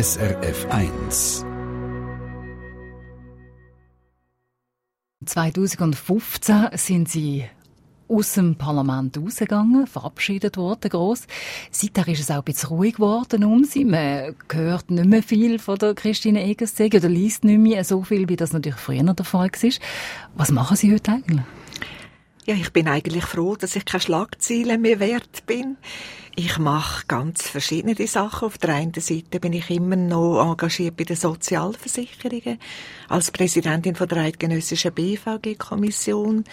SRF 1. 2015 sind Sie aus dem Parlament rausgegangen, verabschiedet worden, gross. Seither ist es auch ein bisschen ruhig geworden um sie. Man hört nicht mehr viel von der Christine Egersteg oder liest nicht mehr so viel, wie das natürlich früher der Fall war. Was machen Sie heute eigentlich? Ja, ich bin eigentlich froh, dass ich keine Schlagzeilen mehr wert bin. Ich mache ganz verschiedene Sachen. Auf der einen Seite bin ich immer noch engagiert bei den Sozialversicherungen als Präsidentin von der Eidgenössischen BVG-Kommission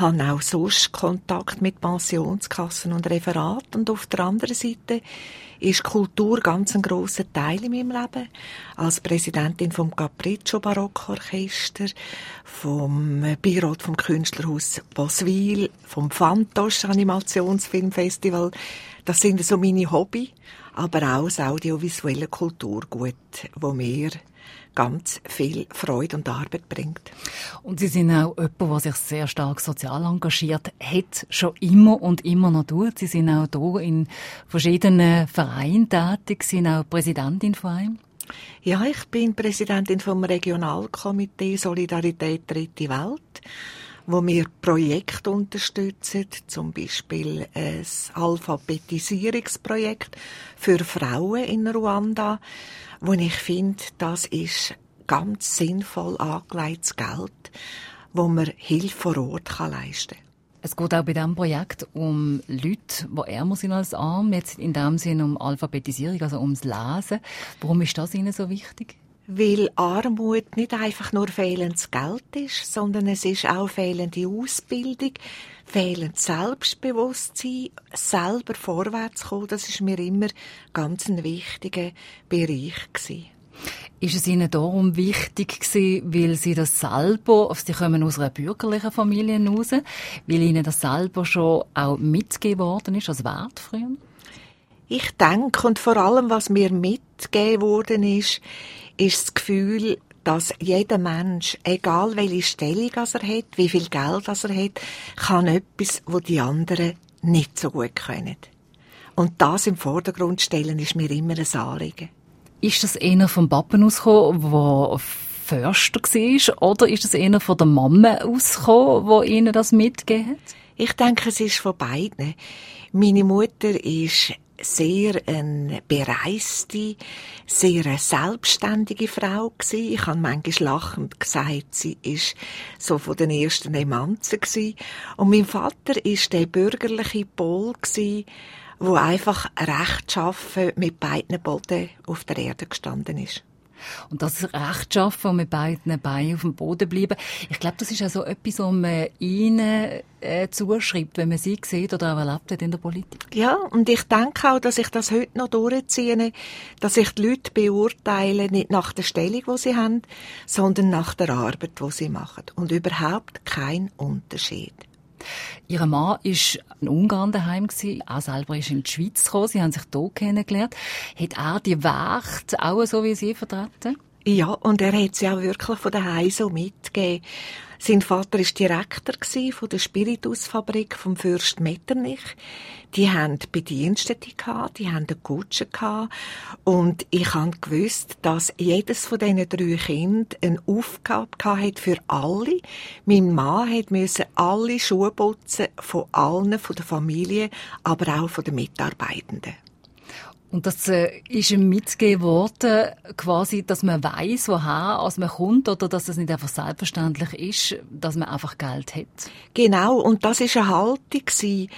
habe auch sonst Kontakt mit Pensionskassen und Referat und auf der anderen Seite ist Kultur ganz ein grosser Teil in meinem Leben. Als Präsidentin vom Capriccio Barockorchester, vom Beirat vom Künstlerhaus Boswil, vom Fantosch Animationsfilmfestival. Das sind so meine Hobby, aber auch das audiovisuelle Kulturgut, wo mir ganz viel Freude und Arbeit bringt. Und Sie sind auch jemand, der sich sehr stark sozial engagiert hat, schon immer und immer noch tut. Sie sind auch hier in verschiedenen Vereinen tätig, Sie sind auch Präsidentin von einem. Ja, ich bin Präsidentin vom Regionalkomitee Solidarität Dritte Welt wo wir Projekte unterstützen, zum Beispiel ein Alphabetisierungsprojekt für Frauen in Ruanda, wo ich finde, das ist ganz sinnvoll angelegtes Geld, wo man Hilfe vor Ort kann leisten kann. Es geht auch bei diesem Projekt um Leute, die ärmer sind als arm, jetzt in dem Sinne um Alphabetisierung, also ums Lesen. Warum ist das Ihnen so wichtig? Weil Armut nicht einfach nur fehlendes Geld ist, sondern es ist auch fehlende Ausbildung, fehlendes Selbstbewusstsein, selber vorwärts kommen. Das ist mir immer ganz ein wichtiger Bereich gewesen. Ist es Ihnen darum wichtig gewesen, weil Sie das selber, Sie kommen aus einer bürgerlichen Familie raus, weil Ihnen das selber schon auch mitgegeben worden ist als Wert früher? Ich denke, und vor allem, was mir mitgegeben worden ist, ist das Gefühl, dass jeder Mensch, egal welche Stellung er hat, wie viel Geld er hat, kann etwas, wo die anderen nicht so gut können. Und das im Vordergrund stellen, ist mir immer ein Anliegen. Ist das einer vom Pappen ausgekommen, der Förster war, oder ist das einer von der Mama ausgekommen, wo Ihnen das mitgegeben hat? Ich denke, es ist von beiden. Meine Mutter ist sehr eine bereiste, sehr eine selbstständige Frau gewesen. Ich habe manchmal lachend gesagt, sie ist so von den ersten Emanzen gewesen. Und mein Vater ist der bürgerliche Pol gewesen, wo einfach rechtschaffen mit beiden Boden auf der Erde gestanden ist. Und das Rechtschaffen und mit beiden Beinen auf dem Boden bleiben, ich glaube, das ist auch so etwas, was man ihnen äh, zuschreibt, wenn man sie sieht oder auch erlebt hat in der Politik. Ja, und ich denke auch, dass ich das heute noch durchziehe, dass ich die Leute beurteile, nicht nach der Stellung, die sie haben, sondern nach der Arbeit, die sie machen. Und überhaupt kein Unterschied. Ihr Mann war in Ungarn daheim auch selber ist in die Schweiz gekommen. Sie haben sich hier kennengelernt. Hat er die Werte auch so wie Sie vertreten? Ja, und er hat sie auch wirklich von daheim so mitgegeben. Sein Vater ist Direktor von der Spiritusfabrik vom Fürst Metternich. Die haben Bedienstete gehabt, die haben eine Kutsche gehabt. Und ich habe gewusst, dass jedes von diesen drei Kindern eine Aufgabe hat für alle. Mein Mann musste alle Schuhe putzen von allen, von der Familie, aber auch von den Mitarbeitenden. Und das äh, ist ihm mitgegeben worden, quasi, dass man weiß, woher als man kommt, oder dass es nicht einfach selbstverständlich ist, dass man einfach Geld hat. Genau, und das ist eine Haltung, die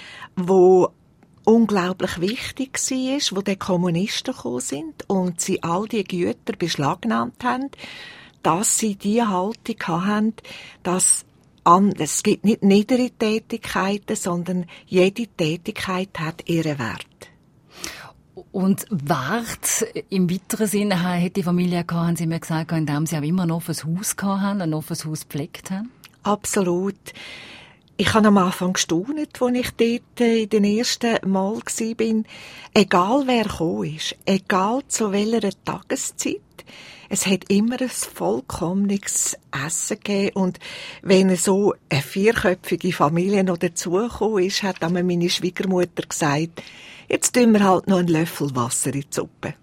unglaublich wichtig war, wo die Kommunisten gekommen sind und sie all die Güter beschlagnahmt haben, dass sie die Haltung haben, dass es gibt nicht niedere Tätigkeiten, sondern jede Tätigkeit hat ihren Wert. Und Wert im weiteren Sinne hat die Familie gehabt, haben Sie mir gesagt, indem Sie auch immer ein offenes Haus gehabt haben, ein offenes Haus gepflegt haben? Absolut. Ich habe am Anfang gestaunt, als ich dort äh, in den ersten Mal war. Egal wer gekommen ist, egal zu welcher Tageszeit, es hat immer ein vollkommenes Essen gegeben. Und wenn so eine vierköpfige Familie noch dazugekommen ist, hat dann meine Schwiegermutter gesagt, jetzt tun wir halt noch einen Löffel Wasser in die Suppe.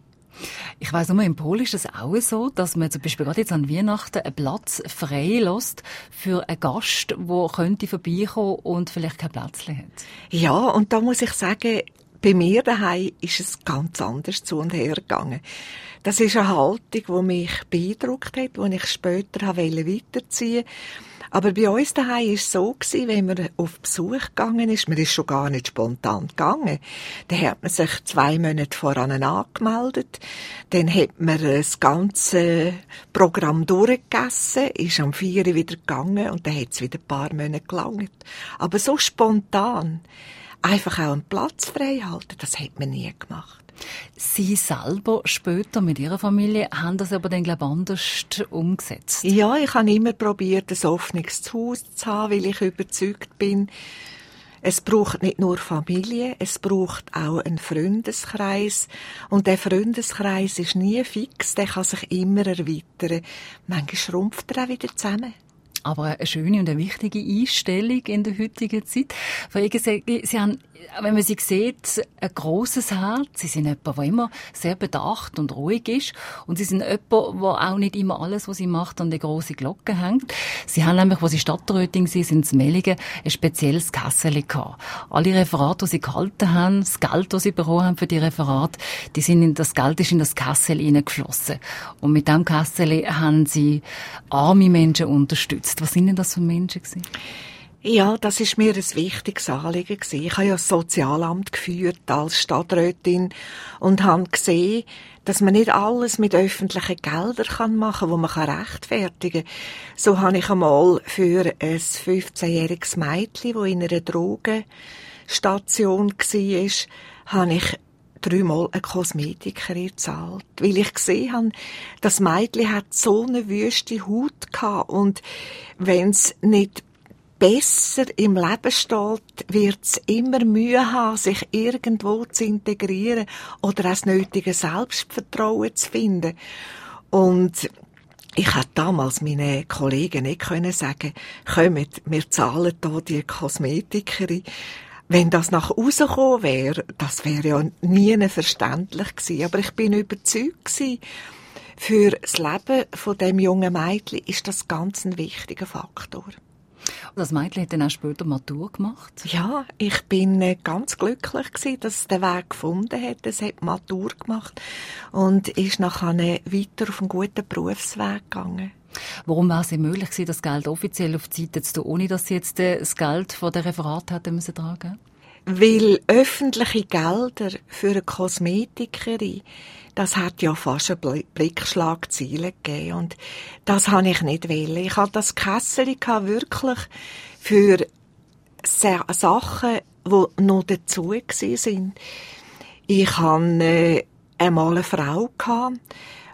Ich weiss nur, in Polen ist es auch so, dass man zum Beispiel gerade jetzt an Weihnachten einen Platz frei lässt für einen Gast, der könnte vorbeikommen und vielleicht kein Platz hat. Ja, und da muss ich sagen, bei mir daheim ist es ganz anders zu und her gegangen. Das ist eine Haltung, die mich beeindruckt hat, die ich später weiterziehen wollte. Aber bei uns daheim war es so, wenn man auf Besuch gegangen ist, man ist schon gar nicht spontan gegangen, dann hat man sich zwei Monate voran angemeldet, dann hat man das ganze Programm durchgegessen, ist am vier wieder gegangen und dann hat es wieder ein paar Monate gelangt. Aber so spontan, einfach auch einen Platz frei halten, das hat man nie gemacht. Sie selber später mit Ihrer Familie haben das aber dann, glaube ich, anders umgesetzt. Ja, ich habe immer probiert, ein offenes Haus zu haben, weil ich überzeugt bin, es braucht nicht nur Familie, es braucht auch einen Freundeskreis. Und der Freundeskreis ist nie fix, der kann sich immer erweitern. Manchmal schrumpft er auch wieder zusammen aber eine schöne und eine wichtige Einstellung in der heutigen Zeit. Frau Egesäge, Sie haben wenn man sie sieht, ein großes Herz. Sie sind jemand, der immer sehr bedacht und ruhig ist. Und sie sind jemand, der auch nicht immer alles, was sie macht, an die große Glocke hängt. Sie haben nämlich, wo sie Stadträtin sind, in Zmelligen, ein spezielles Kassel gehabt. Alle Referate, die sie gehalten haben, das Geld, das sie bekommen haben für die Referate, die sind in das Geld ist in das Kassel hineingeflossen. Und mit diesem Kassel haben sie arme Menschen unterstützt. Was sind denn das für Menschen gewesen? Ja, das ist mir ein wichtiges Anliegen gewesen. Ich habe ja das Sozialamt geführt als Stadträtin und habe gesehen, dass man nicht alles mit öffentlichen Geldern machen kann, wo man rechtfertigen kann. So habe ich einmal für ein 15-jähriges Mädchen, das in einer Drogenstation war, habe ich dreimal eine Kosmetikerin gezahlt, weil ich gesehen habe, das Mädchen hat so eine wüste Haut gehabt und wenn es nicht besser im Leben steht, wird es immer Mühe haben, sich irgendwo zu integrieren oder das nötige Selbstvertrauen zu finden. Und ich hätte damals meinen Kollegen nicht können sagen, kommt, wir zahlen hier die Kosmetikerin. Wenn das nach außen gekommen wäre, das wäre ja nie verständlich gewesen. Aber ich bin überzeugt gewesen, für das Leben von dem jungen Mädchen ist das ganz ein wichtiger Faktor. Das Mädchen hat dann auch später Matur gemacht? Ja, ich bin äh, ganz glücklich gewesen, dass es den Weg gefunden hat. Es hat Matur gemacht und ist nachher weiter auf einen guten Berufsweg gegangen. Warum war es möglich gewesen, das Geld offiziell auf die Seite zu tun, ohne dass sie jetzt äh, das Geld von der Referat hätten müssen tragen? Weil öffentliche Gelder für eine Kosmetikerin das hat ja fast einen Blickschlag Ziele gegeben. Und das habe ich nicht wollen. Ich hatte das Kessel wirklich für Sachen, die noch dazu sind. Ich hatte äh, einmal eine Frau,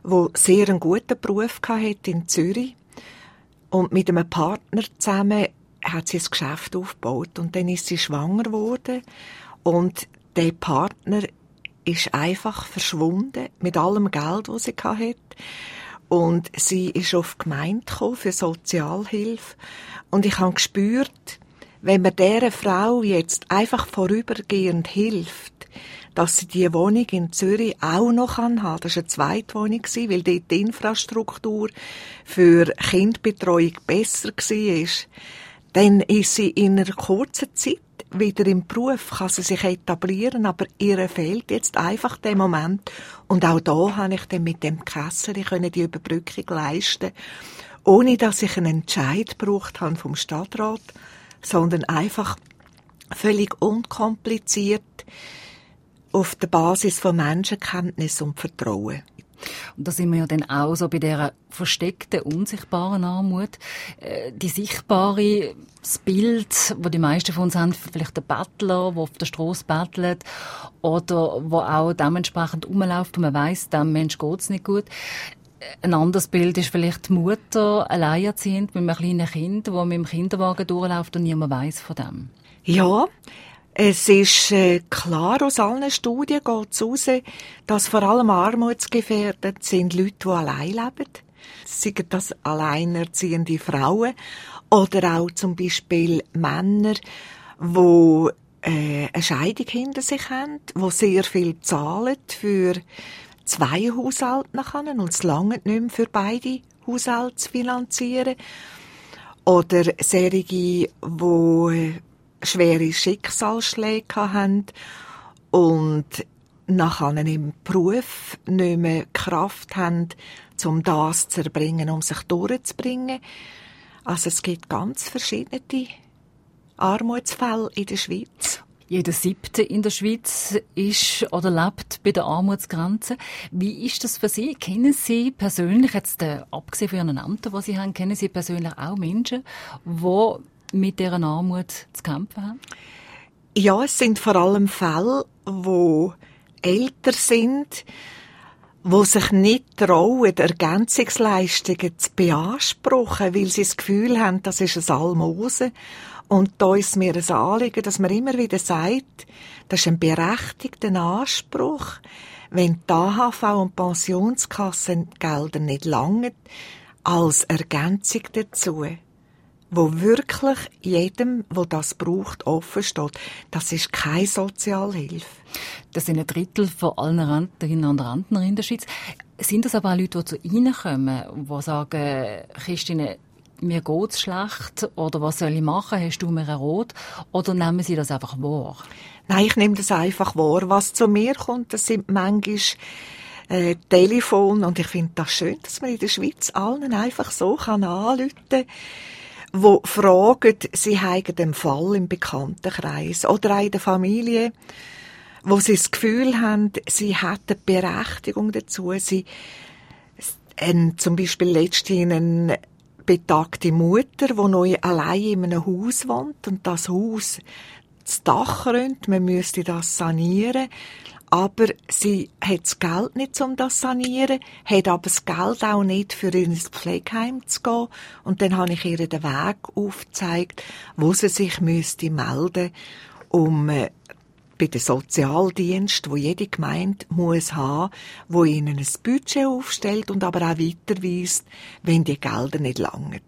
die sehr einen guten Beruf hatte in Zürich. Und mit einem Partner zusammen hat sie ein Geschäft aufgebaut. Und dann ist sie schwanger geworden. Und der Partner ist einfach verschwunden mit allem Geld, das sie hatte. Und sie ist auf die Gemeinde gekommen für Sozialhilfe. Und ich habe gespürt, wenn man dieser Frau jetzt einfach vorübergehend hilft, dass sie die Wohnung in Zürich auch noch haben kann. Das war eine Zweitwohnung, weil dort die Infrastruktur für Kindbetreuung besser war. Dann ist sie in einer kurzen Zeit wieder im Beruf kann sie sich etablieren, aber ihr fehlt jetzt einfach der Moment. Und auch da habe ich dann mit dem Kessel die Überbrückung leisten, ohne dass ich einen Entscheid gebraucht habe vom Stadtrat, sondern einfach völlig unkompliziert auf der Basis von Menschenkenntnis und Vertrauen. Und da sind wir ja dann auch so bei der versteckten, unsichtbaren Armut. Äh, die sichtbare, das Bild, wo die meisten von uns haben, vielleicht der Bettler, der auf der Straße bettelt, oder wo auch dementsprechend rumläuft und man weiss, dem Mensch geht's nicht gut. Ein anderes Bild ist vielleicht die Mutter, alleinerziehend, mit einem kleinen Kind, wo mit dem Kinderwagen durchläuft und niemand weiß von dem. Ja, es ist äh, klar aus allen Studien geht raus, dass vor allem armutsgefährdet sind Leute, die allein leben. Seien das alleinerziehende Frauen oder auch zum Beispiel Männer, die äh, eine Scheidung hinter sich haben, die sehr viel zahlen für zwei Haushalte und es lange nicht mehr für beide Haushalte zu finanzieren. Oder solche, die schwere Schicksalsschläge haben und nachher im Beruf nicht mehr Kraft haben, um das zu erbringen, um sich durchzubringen. Also es gibt ganz verschiedene Armutsfälle in der Schweiz. Jeder siebte in der Schweiz ist oder lebt bei der Armutsgrenze. Wie ist das für Sie? Kennen Sie persönlich, jetzt äh, abgesehen von Ihren Ämtern, die Sie haben, kennen Sie persönlich auch Menschen, die mit deren Armut zu kämpfen haben? Ja, es sind vor allem Fälle, wo älter sind, wo sich nicht trauen, Ergänzungsleistungen zu beanspruchen, weil sie das Gefühl haben, das ist ein Almosen. Und da ist mir ein Anliegen, dass man immer wieder sagt, das ist ein berechtigter Anspruch, wenn die AHV und Pensionskassengelder nicht langen, als Ergänzung dazu wo wirklich jedem, wo das braucht, offen steht. Das ist keine Sozialhilfe. Das sind ein Drittel von allen Rentnerinnen und Rentner in der Schweiz. Sind das aber auch Leute, die zu Ihnen kommen, die sagen, Christine, mir geht's schlecht oder was soll ich machen, hast du mir ein Rot? Oder nehmen Sie das einfach wahr? Nein, ich nehme das einfach wahr. Was zu mir kommt, das sind manchmal äh, Telefon und ich finde das schön, dass man in der Schweiz allen einfach so kann anrufen kann wo fragen, sie haben einen Fall im Bekanntenkreis oder auch in der Familie, wo sie das Gefühl haben, sie hätten Berechtigung dazu. Sie, ein, zum Beispiel letztens eine betagte Mutter, die neu allein in einem Haus wohnt und das Haus das Dach rönt, man müsste das sanieren aber sie hat das Geld nicht, um das zu sanieren, hat aber das Geld auch nicht, für ins Pflegeheim zu gehen. Und dann habe ich ihr den Weg aufgezeigt, wo sie sich müsste melden, um äh, bei den Sozialdienst, wo jede Gemeinde muss haben, wo ihnen ein Budget aufstellt und aber auch weiterweist, wenn die Gelder nicht langen.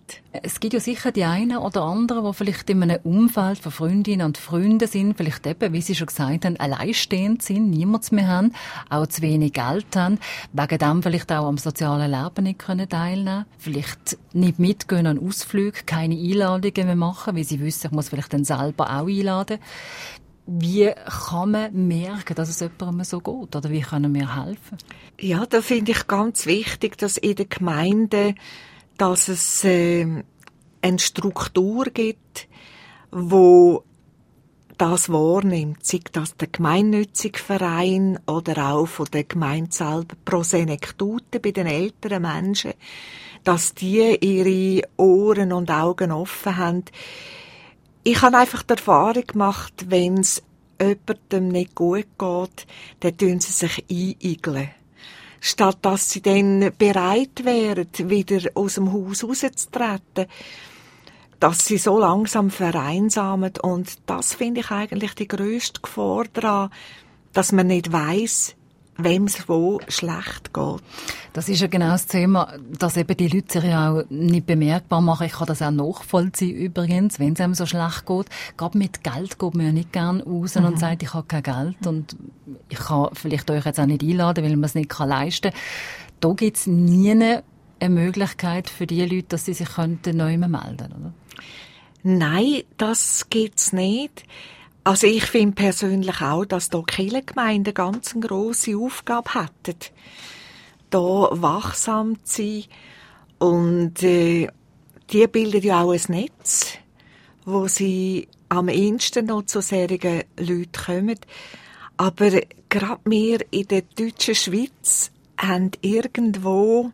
Es gibt ja sicher die einen oder anderen, die vielleicht in einem Umfeld von Freundinnen und Freunden sind, vielleicht eben, wie Sie schon gesagt haben, alleinstehend sind, niemanden mehr haben, auch zu wenig Geld haben, wegen dem vielleicht auch am sozialen Leben nicht können teilnehmen vielleicht nicht mitgehen an Ausflüge, keine Einladungen mehr machen, weil sie wissen, ich muss vielleicht dann selber auch einladen. Wie kann man merken, dass es jemandem so geht? Oder wie können wir helfen? Ja, da finde ich ganz wichtig, dass in der Gemeinde, dass es äh, eine Struktur gibt, wo das wahrnimmt, sei das der gemeinnützige Verein oder auch von der Gemeinde selber pro Senektute bei den älteren Menschen, dass die ihre Ohren und Augen offen haben, ich habe einfach die Erfahrung gemacht, wenn es jemandem nicht gut geht, dann tun sie sich einigeln. Statt dass sie dann bereit wären, wieder aus dem Haus rauszutreten, dass sie so langsam vereinsamen. Und das finde ich eigentlich die grösste Gefahr daran, dass man nicht weiß, wem es wo schlecht geht. Das ist ja genau das Thema, dass eben die Leute sich ja auch nicht bemerkbar machen. Ich kann das auch nachvollziehen übrigens, wenn es einem so schlecht geht. Gerade mit Geld geht man ja nicht gern raus mhm. und sagt, ich habe kein Geld und ich kann vielleicht euch jetzt auch nicht einladen, weil man es nicht leisten kann. Da gibt es nie eine Möglichkeit für die Leute, dass sie sich könnten neu melden, oder? Nein, das gibt's nicht. Also ich finde persönlich auch, dass da Kirchengemeinden ganz eine grosse Aufgabe hätten, da wachsam zu sein und äh, die bilden ja auch ein Netz, wo sie am ehesten noch zu solchen Leuten kommen. Aber gerade wir in der deutschen Schweiz haben irgendwo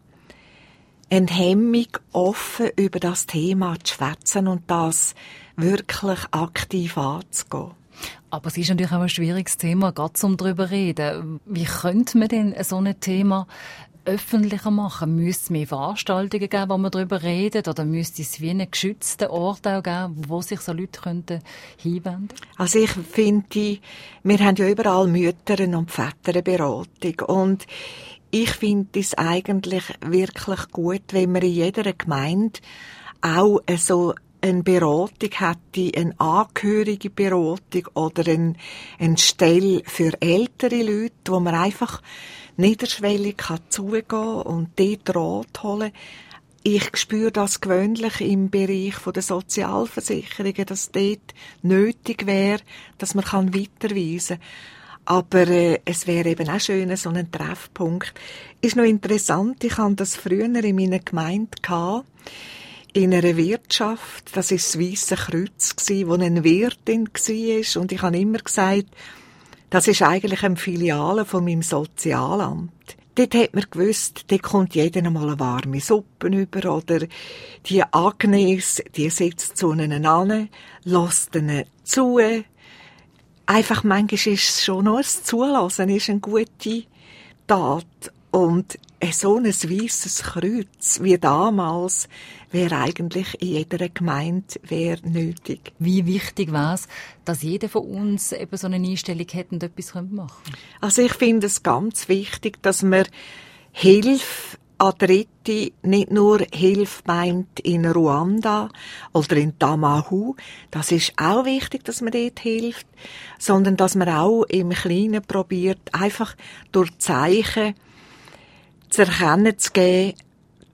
eine Hemmung offen über das Thema zu schwätzen und das wirklich aktiv anzugehen. Aber es ist natürlich auch ein schwieriges Thema, gerade um darüber reden. Wie könnte man denn so ein Thema öffentlicher machen? Müsste es mehr Veranstaltungen geben, wo man darüber redet? Oder müsste es wie einen geschützten Ort auch geben, wo sich so Leute könnten hinwenden Also ich finde, wir haben ja überall Mütter und Väterberatung. Und ich finde es eigentlich wirklich gut, wenn man in jeder Gemeinde auch so eine Beratung hätte, eine angehörige Beratung oder eine, eine Stelle für ältere Leute, wo man einfach niederschwellig kann zugehen und dort Rat holen ich spüre das gewöhnlich im Bereich der Sozialversicherungen, dass dort nötig wäre, dass man weiterweisen kann. Aber äh, es wäre eben auch schön, so ein Treffpunkt. Ist noch interessant, ich hatte das früher in meiner Gemeinde gehabt, in einer Wirtschaft, das ist das Weisse Kreuz wo eine Wirtin war und ich habe immer gesagt, das ist eigentlich eine Filiale von meinem Sozialamt. Dort hat man gewusst, dort kommt jeder einmal eine warme Suppe über oder die Agnes, die sitzt zu ihnen an, lässt ihnen zu. Einfach manchmal ist es schon nur das Zulassen ist eine gute Tat. Und so ein weisses Kreuz wie damals wäre eigentlich in jeder Gemeinde wäre nötig. Wie wichtig war es, dass jeder von uns eben so eine Einstellung hätte und etwas machen könnte? Also ich finde es ganz wichtig, dass man Hilfe an Dritte nicht nur Hilfe meint in Ruanda oder in Tamahu, das ist auch wichtig, dass man dort hilft, sondern dass man auch im Kleinen probiert, einfach durch Zeichen zu erkennen zu geben,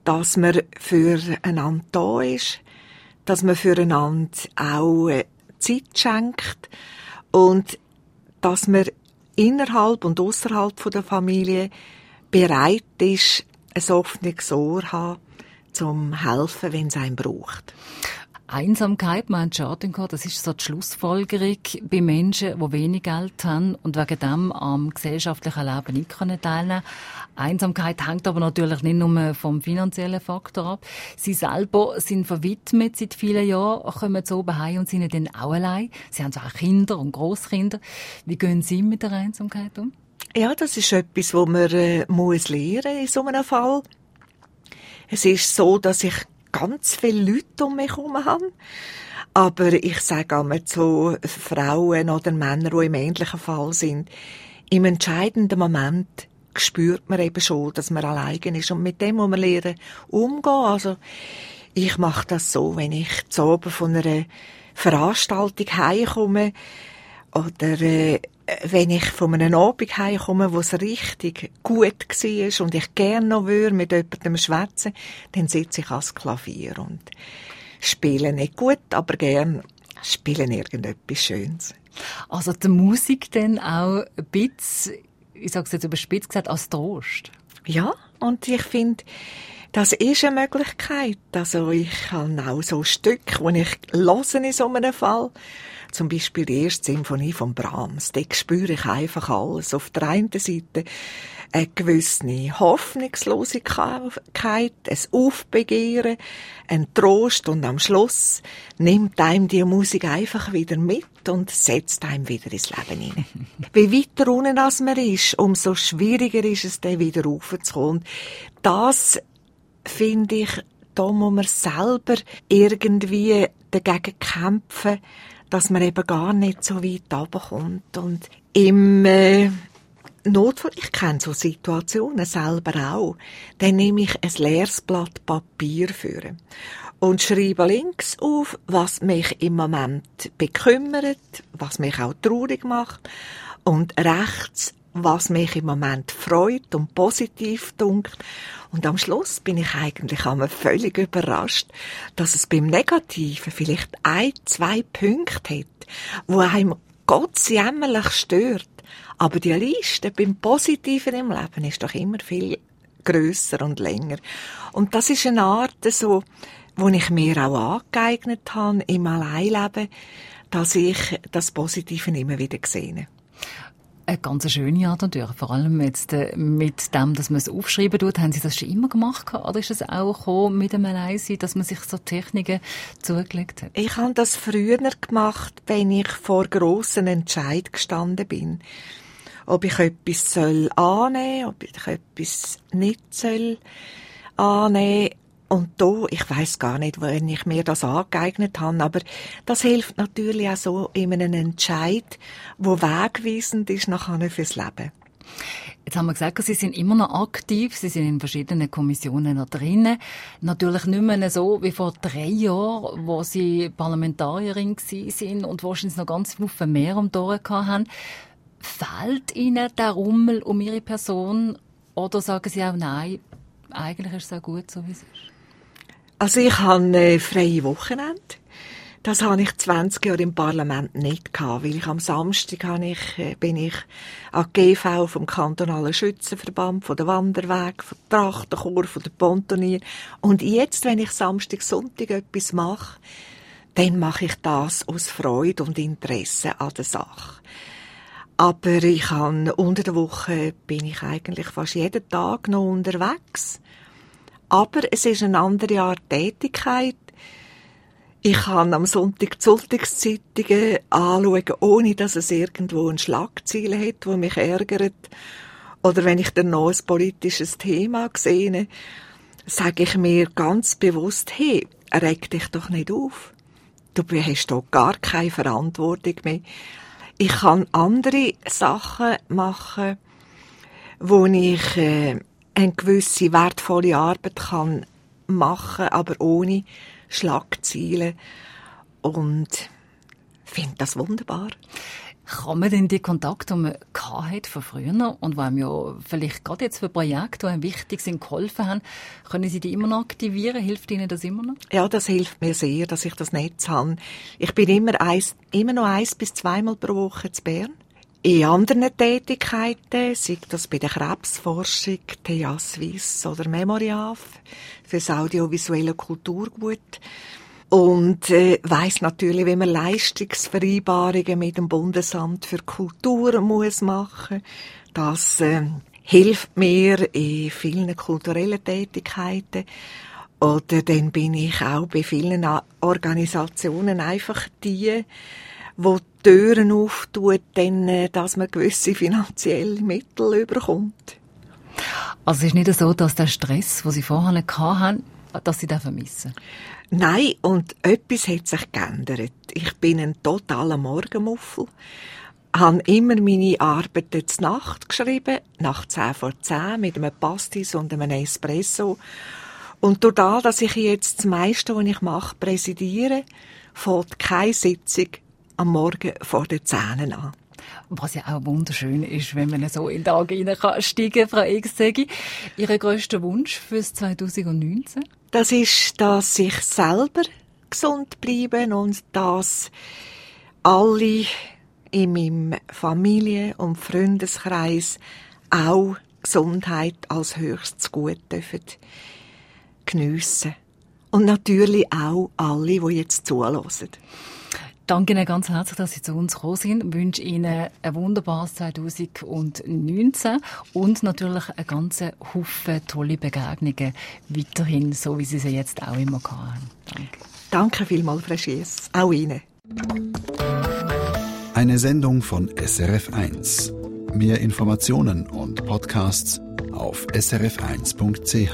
dass man füreinander da ist, dass man füreinander auch äh, Zeit schenkt und dass man innerhalb und außerhalb der Familie bereit ist, ein offenes Ohr haben, zum helfen, wenn es einen braucht. Einsamkeit, meint Schardenko, das ist so die Schlussfolgerung bei Menschen, die wenig Geld haben und wegen dem am gesellschaftlichen Leben nicht teilnehmen können. Einsamkeit hängt aber natürlich nicht nur vom finanziellen Faktor ab. Sie selber sind verwidmet seit vielen Jahren, kommen so heim und sind dann auch allein. Sie haben zwar Kinder und Großkinder. Wie gehen Sie mit der Einsamkeit um? Ja, das ist etwas, wo man äh, muss lernen in so einem Fall. Es ist so, dass ich ganz viele Leute um mich herum habe. Aber ich sage einmal zu Frauen oder Männern, die im ähnlichen Fall sind, im entscheidenden Moment spürt man eben schon, dass man allein ist. Und mit dem muss man lernen, umgehen. Also, ich mache das so, wenn ich zu oben von einer Veranstaltung heimkomme, oder äh, wenn ich von einem Abend heimkomme, wo es richtig gut war und ich gerne noch würde mit jemandem schwätzen, dann sitze ich ans Klavier und spiele nicht gut, aber gern spielen irgendetwas Schönes. Also die Musik dann auch ein bisschen, ich sage es jetzt überspitzt gesagt, als Trost? Ja, und ich finde, das ist eine Möglichkeit. Also ich habe auch so Stücke, die ich höre in so einem Fall zum Beispiel die erste Symphonie von Brahms, da spüre ich einfach alles. Auf der einen Seite eine gewisse Hoffnungslosigkeit, ein Aufbegehren, ein Trost und am Schluss nimmt einem die Musik einfach wieder mit und setzt einem wieder ins Leben hinein. Wie weiter unten als man ist, umso schwieriger ist es, dann wieder raufzukommen. Das finde ich, da muss man selber irgendwie dagegen kämpfen, dass man eben gar nicht so weit runterkommt. Und im äh, Notfall, ich kenne so Situationen selber auch, dann nehme ich ein leeres Blatt Papier für und schreibe links auf, was mich im Moment bekümmert, was mich auch traurig macht und rechts, was mich im Moment freut und positiv dunkt. Und am Schluss bin ich eigentlich einmal völlig überrascht, dass es beim Negativen vielleicht ein, zwei Punkte hat, wo einem Gott jämmerlich stört. Aber die Liste beim Positiven im Leben ist doch immer viel grösser und länger. Und das ist eine Art so, wo ich mir auch angeeignet habe im Alleinleben, dass ich das Positive immer wieder sehe. Eine ganz schöne Art natürlich, vor allem jetzt äh, mit dem, dass man es aufschreiben tut. Haben Sie das schon immer gemacht oder ist es auch mit dem Alleinsein, dass man sich so Techniken zugelegt hat? Ich habe das früher gemacht, wenn ich vor grossen Entscheid gestanden bin. Ob ich etwas soll annehmen, ob ich etwas nicht soll annehmen und da, ich weiß gar nicht, wann ich mir das angeeignet habe, aber das hilft natürlich auch so in einem Entscheid, wo wegweisend ist nachher fürs Leben. Jetzt haben wir gesagt, Sie sind immer noch aktiv, Sie sind in verschiedenen Kommissionen noch drinnen. Natürlich nicht mehr so wie vor drei Jahren, wo Sie Parlamentarierin sind und wahrscheinlich noch ganz viel mehr um die Ohren haben. Fällt Ihnen der Rummel um Ihre Person Oder sagen Sie auch, nein, eigentlich ist es auch gut, so wie es ist? Also ich habe eine freie Wochenende. Das habe ich 20 Jahre im Parlament nicht gehabt, weil ich am Samstag habe ich, äh, bin ich an GV vom kantonalen Schützenverband, von der Wanderweg, von der Trachtenchor, von der Pontonier. Und jetzt, wenn ich Samstag, Sonntag etwas mache, dann mache ich das aus Freude und Interesse an der Sache. Aber ich habe, unter der Woche bin ich eigentlich fast jeden Tag noch unterwegs. Aber es ist eine andere Art Tätigkeit. Ich kann am Sonntag die Sonntagszeitungen anschauen, ohne dass es irgendwo ein Schlagziel hat, wo mich ärgert. Oder wenn ich dann noch ein politisches Thema sehe, sage ich mir ganz bewusst, hey, reg dich doch nicht auf. Du hast doch gar keine Verantwortung mehr. Ich kann andere Sachen machen, wo ich äh, eine gewisse wertvolle Arbeit kann machen, aber ohne Schlagziele und finde das wunderbar. Kann man denn die Kontakte, die man hat von früher und die einem ja vielleicht gerade jetzt für Projekte, die einem wichtig sind, geholfen haben, können Sie die immer noch aktivieren? Hilft Ihnen das immer noch? Ja, das hilft mir sehr, dass ich das Netz habe. Ich bin immer, eins, immer noch eins bis zweimal pro Woche zu Bern. In anderen Tätigkeiten, sei das bei der Krebsforschung, TH Suisse oder Memoriaf, für das audiovisuelle Kulturgut. Und äh, weiß natürlich, wie man Leistungsvereinbarungen mit dem Bundesamt für Kultur muss machen. Das äh, hilft mir in vielen kulturellen Tätigkeiten. Oder dann bin ich auch bei vielen Organisationen einfach die, wo Türen auftut, dann, äh, dass man gewisse finanzielle Mittel überkommt. Also es ist nicht so, dass der Stress, den Sie vorher hatten, dass Sie den vermissen? Nein, und etwas hat sich geändert. Ich bin ein totaler Morgenmuffel habe immer meine Arbeiten zur Nacht geschrieben, nach 10 vor 10, mit einem Pastis und einem Espresso. Und durch das, dass ich jetzt das meiste, was ich mache, präsidiere, fällt keine Sitzung am Morgen vor den Zähnen an. Was ja auch wunderschön ist, wenn man so in den Tag hineinsteigen kann. Frau Egstegi, Ihr grösster Wunsch fürs 2019? Das ist, dass ich selber gesund bleibe und dass alle in meinem Familie- und Freundeskreis auch Gesundheit als höchstes Gut dürfen geniessen. Und natürlich auch alle, die jetzt zuhören. Danke Ihnen ganz herzlich, dass Sie zu uns gekommen sind. Ich wünsche Ihnen ein wunderbares 2019 und natürlich eine ganze Haufen tolle Begegnungen weiterhin, so wie Sie sie jetzt auch immer haben. Danke. Danke vielmals, Frau Schiess. Auch Ihnen. Eine Sendung von SRF1. Mehr Informationen und Podcasts auf srf1.ch.